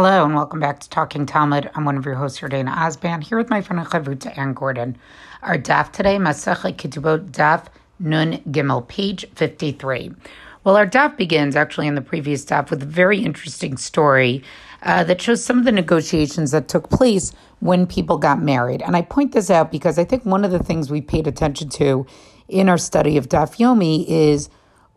Hello and welcome back to Talking Talmud. I'm one of your hosts, Dana Osban, here with my friend Chavruta Anne Gordon. Our daf today, Masachet Ketubot Daf Nun Gimel, page 53. Well, our daf begins actually in the previous daf with a very interesting story uh, that shows some of the negotiations that took place when people got married. And I point this out because I think one of the things we paid attention to in our study of Daf Yomi is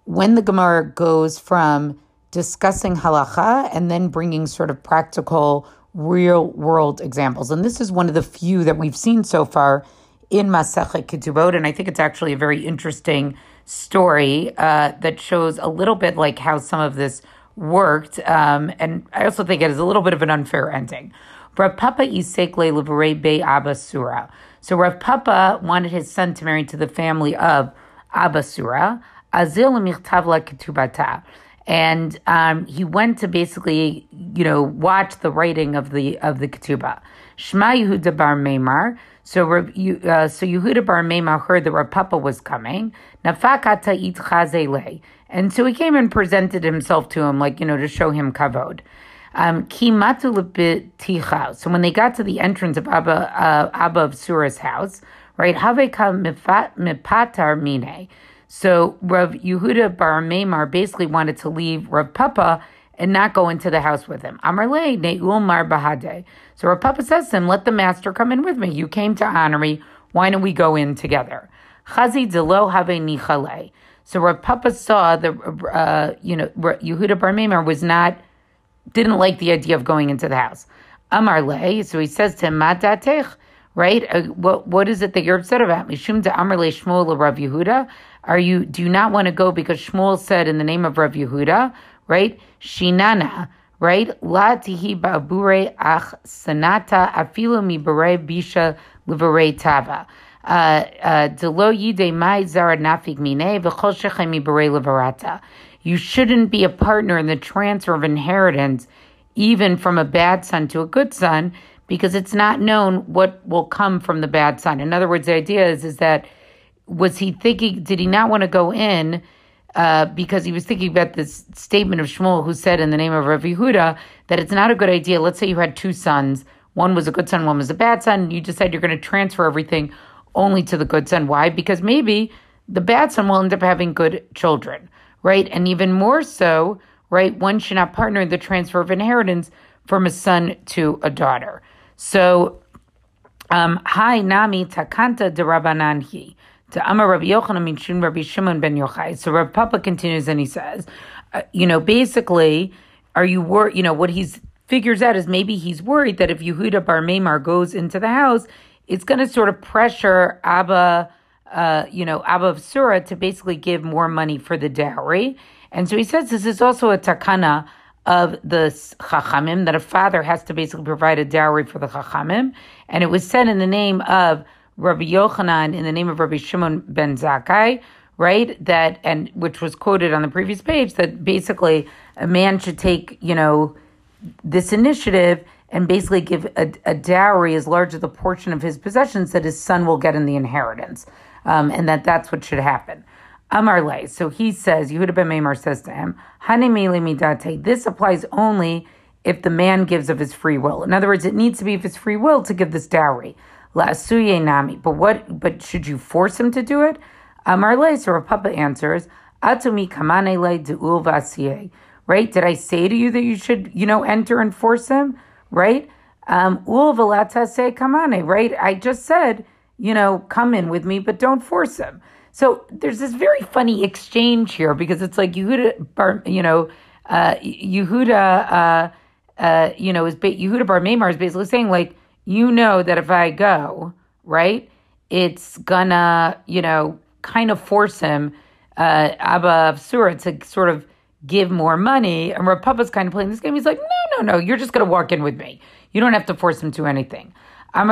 when the Gemara goes from discussing halacha and then bringing sort of practical, real world examples. And this is one of the few that we've seen so far in Masechet Ketubot, and I think it's actually a very interesting story uh, that shows a little bit like how some of this worked. Um, and I also think it is a little bit of an unfair ending. Rav Papa Isekle Levarei Be Abba. So Rav Papa wanted his son to marry to the family of Abba Sura. Azil Michtavla Ketubata and um, he went to basically, you know, watch the writing of the of the ketubah. Shema Yehuda bar Meimar. So, uh, so Yehuda bar Meimar heard that Rav Papa was coming. Nafakata it chazele, and so he came and presented himself to him, like you know, to show him kavod. Um. So when they got to the entrance of Abba uh, Abba of Surah's house, right? Haveka mipatar mine. So Rav Yehuda Bar Maimar basically wanted to leave Rav Papa and not go into the house with him. Amarle Ne'ul Mar Bahade. So Rav Papa says to him, let the master come in with me. You came to honor me. Why don't we go in together? Chazi Delo Have Nichale. So Rav Papa saw the, uh, you know, Yehuda Bar Maimar was not, didn't like the idea of going into the house. Amarle. So he says to him, Madatech right? Uh, what what is it that you're upset about? Mishum de Amrle Shmuel Rav Yehuda. Are you do you not want to go because Shmuel said in the name of Rav Yehuda, right? Shinana, right? La tihi ba'bure ach sanata afilu mi bere bisha livere tava. Uh, uh, Delo yide mine v'chol. You shouldn't be a partner in the transfer of inheritance, even from a bad son to a good son, because it's not known what will come from the bad son. In other words, the idea is, is that was he thinking, did he not want to go in uh, because he was thinking about this statement of Shmuel who said in the name of Rav Yehuda that it's not a good idea. Let's say you had two sons, one was a good son, one was a bad son. You decide you're going to transfer everything only to the good son. Why? Because maybe the bad son will end up having good children, right? And even more so, right? One should not partner in the transfer of inheritance from a son to a daughter. So, um, hi nami takanta de. To Amar Rabbi Yochanan Minshun Rabbi Shimon ben Yochai. So Rabbi Papa continues and he says, uh, you know, basically, are you worried? You know, what he's figures out is maybe he's worried that if Yehuda Bar Meimar goes into the house, it's going to sort of pressure Abba, uh, you know, Abba of Surah to basically give more money for the dowry. And so he says this is also a takana of the Chachamim, that a father has to basically provide a dowry for the Chachamim. And it was said in the name of Rabbi Yochanan, in the name of Rabbi Shimon ben Zakkai, right? That, and which was quoted on the previous page, that basically a man should take, you know, this initiative and basically give a, a dowry as large as the portion of his possessions that his son will get in the inheritance. Um, and that that's what should happen. Amarle. So he says, Yehuda ben Meimar says to him, midate. This applies only if the man gives of his free will. In other words, it needs to be of his free will to give this dowry. La nami. But what? But should you force him to do it? Amarle. So Papa answers, Atumi kamane le deul Right? Did I say to you that you should, you know, enter and force him? Right? Um, ul se kamane. Right? I just said, you know, come in with me, but don't force him. So there's this very funny exchange here because it's like Yehuda, you know, uh, Yehuda, uh, uh, you know, is Yehuda Bar Maimar is basically saying like, you know that if I go, right, it's gonna, you know, kind of force him, uh, Abba Surah to sort of give more money. And Papa's kind of playing this game. He's like, no, no, no, you're just gonna walk in with me. You don't have to force him to anything. Uh,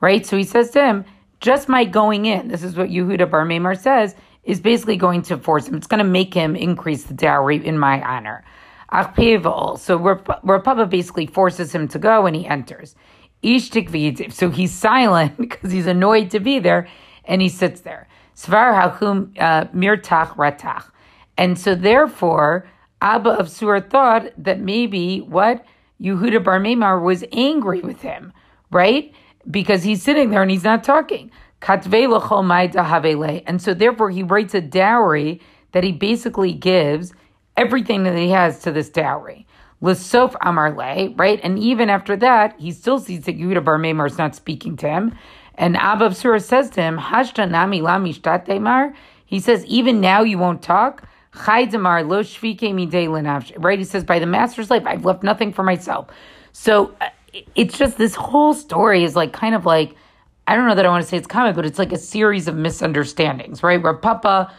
right? So he says to him, just my going in, this is what Yehuda Bar Meimar says, is basically going to force him. It's going to make him increase the dowry in my honor. So Rav Papa basically forces him to go and he enters. So he's silent because he's annoyed to be there and he sits there. Uh. And so therefore, Abba of Sur thought that maybe what Yehuda Bar Memar was angry with him, right? Because he's sitting there and he's not talking. And so therefore he writes a dowry that he basically gives everything that he has to this dowry. Lesof Amarle, right? And even after that, he still sees that Yehuda Bar Memar is not speaking to him. And Abba Surah says to him, Hashta nami la He says, even now you won't talk. Right? He says, by the master's life, I've left nothing for myself. So uh, it's just this whole story is like kind of like, I don't know that I want to say it's comic, but it's like a series of misunderstandings, right? Where Papa,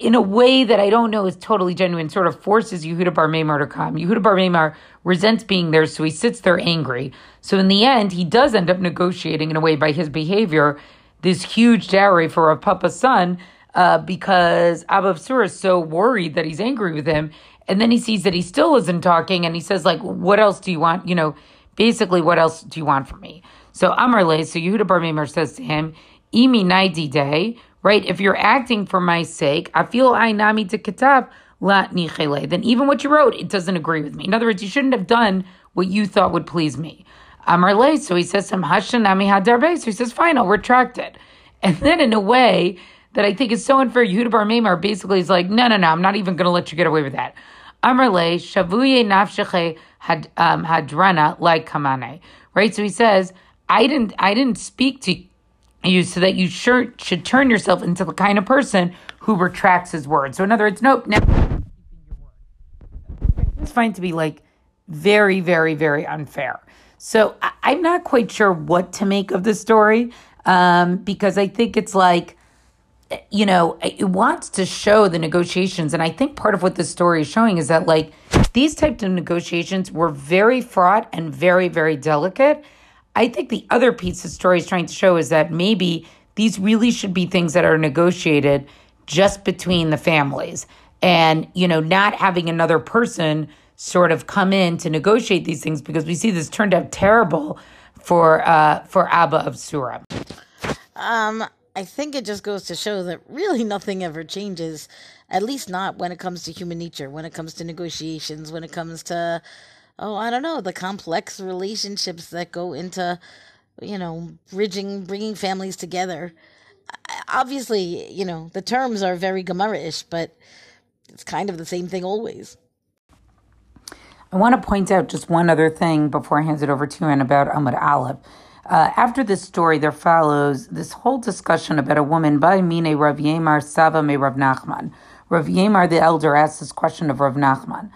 in a way that I don't know is totally genuine, sort of forces Yehuda Bar Memar to come. Yehuda Bar Memar resents being there, so he sits there angry. So in the end, he does end up negotiating in a way by his behavior this huge dowry for a Papa's son uh, because Abba Sur is so worried that he's angry with him. And then he sees that he still isn't talking and he says, like, what else do you want? You know, basically, what else do you want from me? So Amarle, so Yehuda Bar Memar says to him, Imi naidi day, right? If you're acting for my sake, I feel I nami to kitab la nichele. Then even what you wrote, it doesn't agree with me. In other words, you shouldn't have done what you thought would please me. Amarle, so he says some hashanami hadarbe. So he says, fine, I'll retract it. And then in a way, that I think is so unfair. Yehuda Bar Memar basically is like, no, no, no, I'm not even going to let you get away with that. Amarle shavuye nafsheche had um, hadrana like kamane. Right. So he says, I didn't, I didn't speak to you so that you should, should turn yourself into the kind of person who retracts his word. So in other words, nope, never. It's fine to be like very, very, very unfair. So I, am not quite sure what to make of the story um, because I think it's like you know, it wants to show the negotiations. And I think part of what this story is showing is that, like, these types of negotiations were very fraught and very, very delicate. I think the other piece the story is trying to show is that maybe these really should be things that are negotiated just between the families and, you know, not having another person sort of come in to negotiate these things because we see this turned out terrible for uh for Abba of Surah. Um I think it just goes to show that really nothing ever changes, at least not when it comes to human nature, when it comes to negotiations, when it comes to, oh, I don't know, the complex relationships that go into, you know, bridging, bringing families together. Obviously, you know, the terms are very Gemara-ish, but it's kind of the same thing always. I want to point out just one other thing before I hand it over to and about Amud Aleph. Uh, after this story, there follows this whole discussion about a woman by Mine Rav Yemar Sava me Rav Nachman. Rav Yemar, the elder, asks this question of Rav Nachman.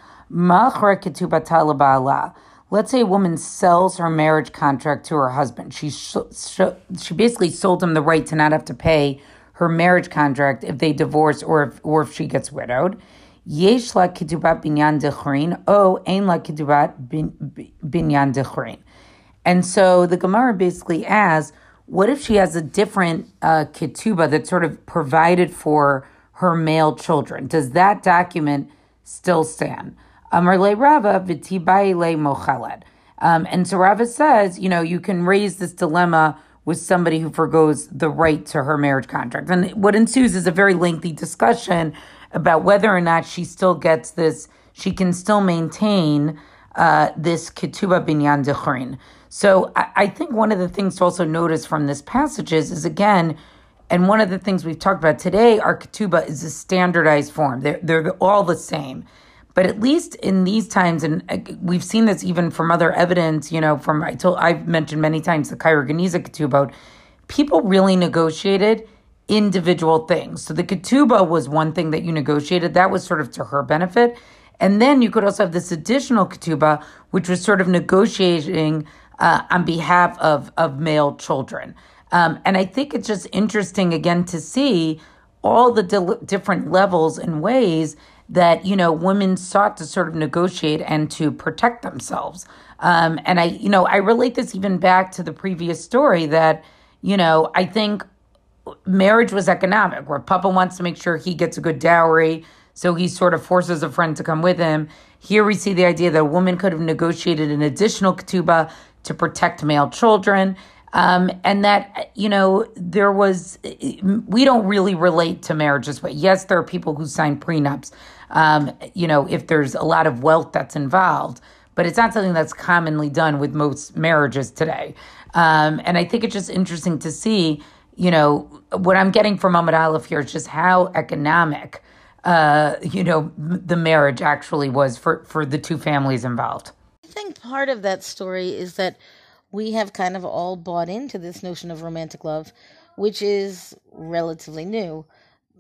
Let's say a woman sells her marriage contract to her husband. She sh- sh- she basically sold him the right to not have to pay her marriage contract if they divorce or if, or if she gets widowed. Yesh la kitubat binyan dechrin, o ein la kitubat binyan dechrin. And so the Gemara basically asks, what if she has a different uh, ketubah that's sort of provided for her male children? Does that document still stand? Amar le le mochaled. Um, and so Rava says, you know, you can raise this dilemma with somebody who forgoes the right to her marriage contract. And what ensues is a very lengthy discussion about whether or not she still gets this, she can still maintain uh, this ketubah binyan dechrin. So I, I think one of the things to also notice from this passage is, is again, and one of the things we've talked about today, our ketubah is a standardized form. They're, they're all the same. But at least in these times, and uh, we've seen this even from other evidence, you know, from I told I've mentioned many times the Cairo Geniza ketubah, people really negotiated individual things. So the ketubah was one thing that you negotiated. That was sort of to her benefit. And then you could also have this additional ketubah, which was sort of negotiating uh, on behalf of, of male children. Um, and I think it's just interesting again to see all the di- different levels and ways that you know women sought to sort of negotiate and to protect themselves. Um, and I, you know, I relate this even back to the previous story that you know I think marriage was economic, where Papa wants to make sure he gets a good dowry, so he sort of forces a friend to come with him. Here we see the idea that a woman could have negotiated an additional ketubah to protect male children. Um, and that, you know, there was, we don't really relate to marriages, but. Yes, there are people who sign prenups, um, you know, if there's a lot of wealth that's involved. But it's not something that's commonly done with most marriages today. Um, and I think it's just interesting to see, you know, what I'm getting from Amud Aleph here is just how economic, uh, you know, the marriage actually was for, for the two families involved. I think part of that story is that we have kind of all bought into this notion of romantic love, which is relatively new.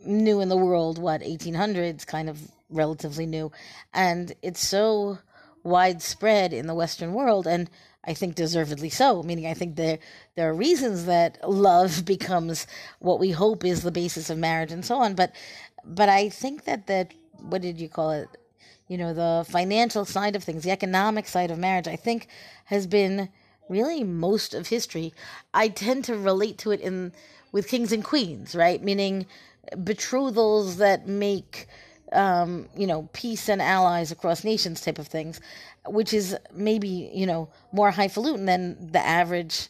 New in the world, what, 1800s, kind of relatively new. And it's so widespread in the Western world. And I think deservedly so. Meaning, I think there there are reasons that love becomes what we hope is the basis of marriage and so on. But but I think that that what did you call it? You know, the financial side of things, the economic side of marriage, I think has been really most of history. I tend to relate to it in with kings and queens, right? Meaning betrothals that make um, you know, peace and allies across nations type of things, which is maybe, you know, more highfalutin than the average,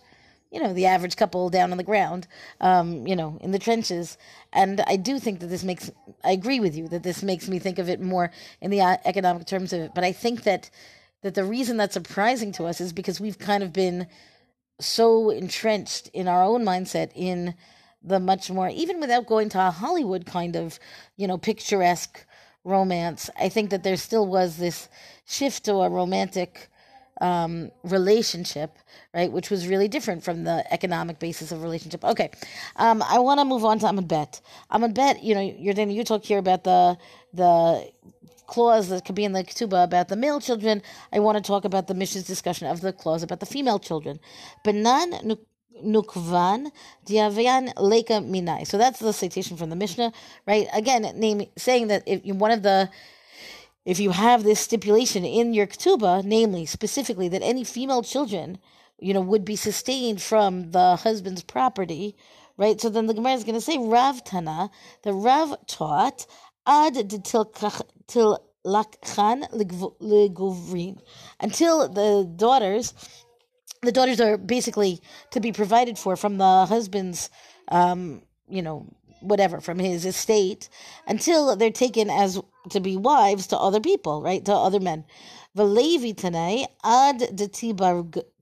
you know, the average couple down on the ground, um, you know, in the trenches. And I do think that this makes, I agree with you that this makes me think of it more in the uh, economic terms of it. But I think that, that the reason that's surprising to us is because we've kind of been so entrenched in our own mindset in the much more, even without going to a Hollywood kind of, you know, picturesque romance, I think that there still was this shift to a romantic um, relationship, right, which was really different from the economic basis of relationship. Okay, um, I want to move on to Amud Bet. Amud Bet, you know, you're you talk here about the the clause that could be in the ketubah about the male children. I want to talk about the Mishnah's discussion of the clause about the female children. Benan nukvan diavian leka minai. So that's the citation from the Mishnah, right? Again, name, saying that if one of the if you have this stipulation in your ketubah, namely specifically that any female children, you know, would be sustained from the husband's property, right? So then the Gemara is going to say Rav Tana, the Rav taught ad til lakhan leguvrin until the daughters the daughters are basically to be provided for from the husband's, um, you know, whatever, from his estate until they're taken as to be wives to other people, right? To other men. Valevi tanei ad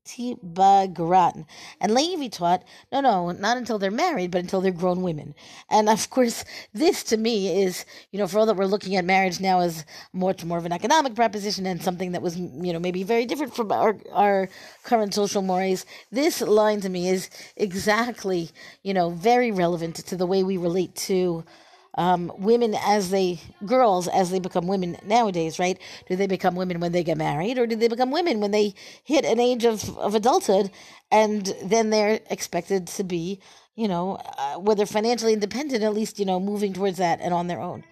Tibagran. And Levi taught, no, no, not until they're married, but until they're grown women. And of course, this to me is, you know, for all that we're looking at marriage now as much more of an economic proposition and something that was, you know, maybe very different from our, our current social mores, this line to me is exactly, you know, very relevant to the way we relate to um, women as they girls as they become women nowadays, right? Do they become women when they get married, or do they become women when they hit an age of of adulthood, and then they're expected to be, you know, uh, whether financially independent, at least you know, moving towards that and on their own.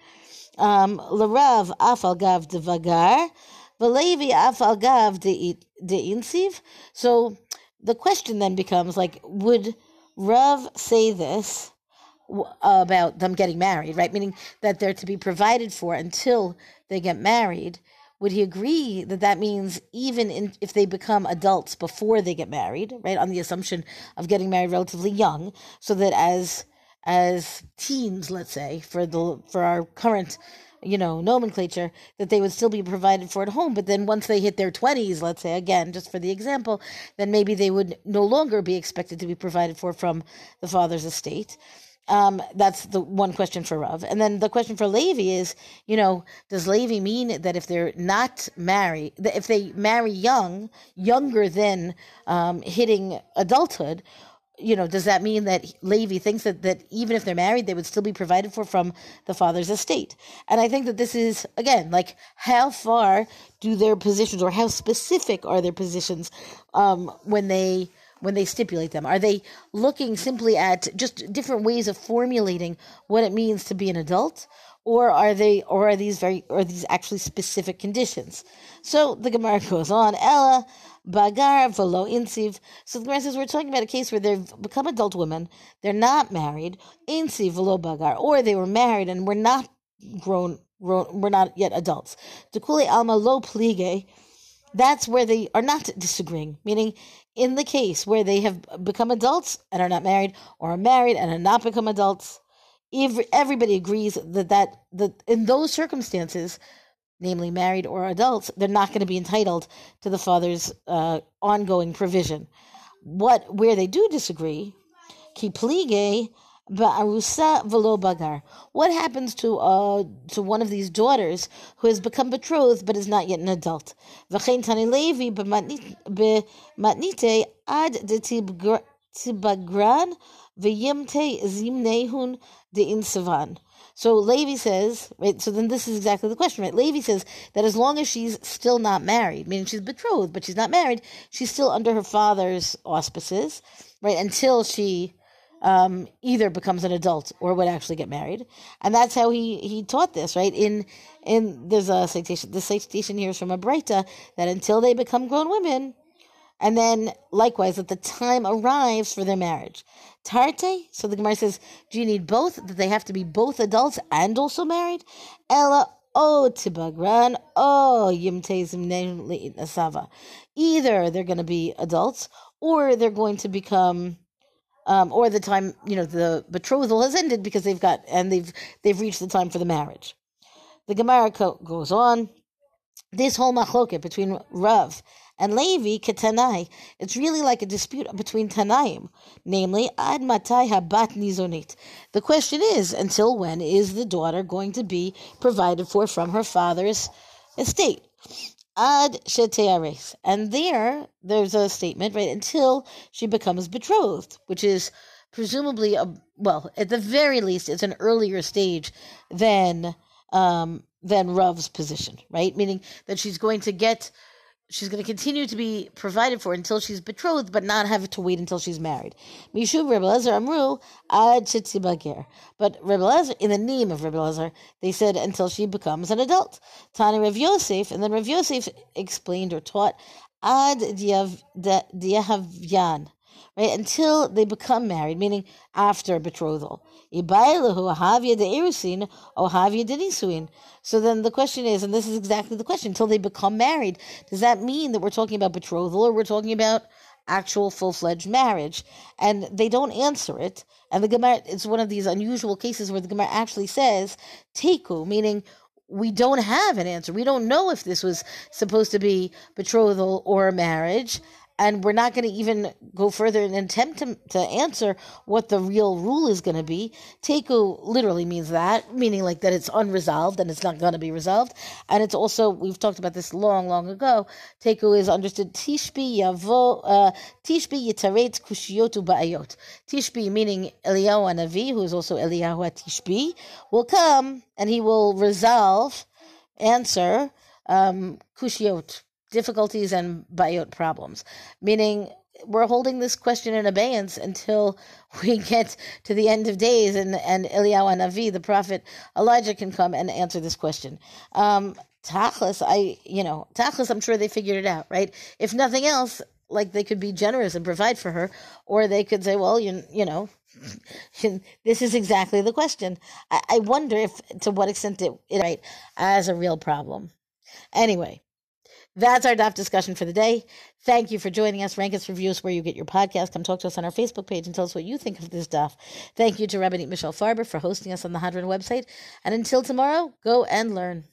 Um, Larav afal gav devagar, v'levi afal gav de insiv. So the question then becomes like, would Rav say this? About them getting married, right? Meaning that they're to be provided for until they get married. Would he agree that that means even in, if they become adults before they get married, right? On the assumption of getting married relatively young, so that as as teens, let's say, for the for our current you know, nomenclature that they would still be provided for at home. But then once they hit their 20s, let's say, again, just for the example, then maybe they would no longer be expected to be provided for from the father's estate. Um, that's the one question for Rav. And then the question for Levi is, you know, does Levi mean that if they're not married, that if they marry young, younger than um, hitting adulthood, you know, does that mean that Levi thinks that, that even if they're married, they would still be provided for from the father's estate? And I think that this is, again, like how far do their positions or how specific are their positions um, when they when they stipulate them? Are they looking simply at just different ways of formulating what it means to be an adult? Or are they or are these very or these actually specific conditions? So the Gemara goes on, Ella Bagar velo insiv. So the Gemara says we're talking about a case where they've become adult women, they're not married, insiv velo bagar, or they were married and were not grown, grown were not yet adults. Dekule alma lo plige that's where they are not disagreeing. Meaning, in the case where they have become adults and are not married, or are married and have not become adults, everybody agrees that that that in those circumstances, namely married or adults, they're not going to be entitled to the father's uh, ongoing provision. What where they do disagree, ki plige What happens to uh to one of these daughters who has become betrothed but is not yet an adult? So Levi says, right? So then this is exactly the question, right? Levi says that as long as she's still not married, meaning she's betrothed, but she's not married, she's still under her father's auspices, right? Until she um, either becomes an adult or would actually get married, and that's how he he taught this, right? In in there's a citation. The citation here is from a Breita that until they become grown women, and then likewise that the time arrives for their marriage. Tarte, so the Gemara says, do you need both? That they have to be both adults and also married? Ella oh tibagran oh yimtezim nasava. Either they're going to be adults or they're going to become um, or the time you know the betrothal has ended because they've got and they've they've reached the time for the marriage. The Gemara goes on. This whole machloket between Rav and Levi ketanai. It's really like a dispute between Tanaim, namely ad matai habat nizonit. The question is, until when is the daughter going to be provided for from her father's estate? Ad sheteares. And there, there's a statement, right, until she becomes betrothed, which is presumably, a, well, at the very least, it's an earlier stage than, um, than Rav's position, right? Meaning that she's going to get she's going to continue to be provided for until she's betrothed, but not have to wait until she's married. Mishuv Rebbe Amru Ad Bagir. But Rebbe in the name of Rebbe Lezer, they said until she becomes an adult. Tani Rev Yosef, and then Rev Yosef explained or taught Ad Diahavyan right? Until they become married, meaning after betrothal. So then the question is, and this is exactly the question, until they become married, does that mean that we're talking about betrothal or we're talking about actual full-fledged marriage? And they don't answer it. And the Gemara, it's one of these unusual cases where the Gemara actually says, teku, meaning we don't have an answer. We don't know if this was supposed to be betrothal or marriage and we're not going to even go further and attempt to, to answer what the real rule is going to be. Teku literally means that, meaning like that it's unresolved and it's not going to be resolved. And it's also, we've talked about this long, long ago. Teku is understood tishbi yavo, uh, tishbi yitaret kushiyotu ba'ayot. Tishbi meaning Eliyahu Anavi, who is also Eliyahu Tishbi, will come and he will resolve, answer, um, kushiyot, difficulties and bayot problems, meaning we're holding this question in abeyance until we get to the end of days and, and Eliyahu Navi, the prophet Elijah, can come and answer this question. Um, Tachlis, I, you know, Tachlis, I'm sure they figured it out, right? If nothing else, like they could be generous and provide for her, or they could say, well, you, you know, this is exactly the question. I, I wonder if, to what extent it, it, right, as a real problem. Anyway, that's our DAF discussion for the day. Thank you for joining us. Rank us, review us where you get your podcast. Come talk to us on our Facebook page and tell us what you think of this DAF. Thank you to Rabbi Michelle Farber for hosting us on the Hadran website. And until tomorrow, go and learn.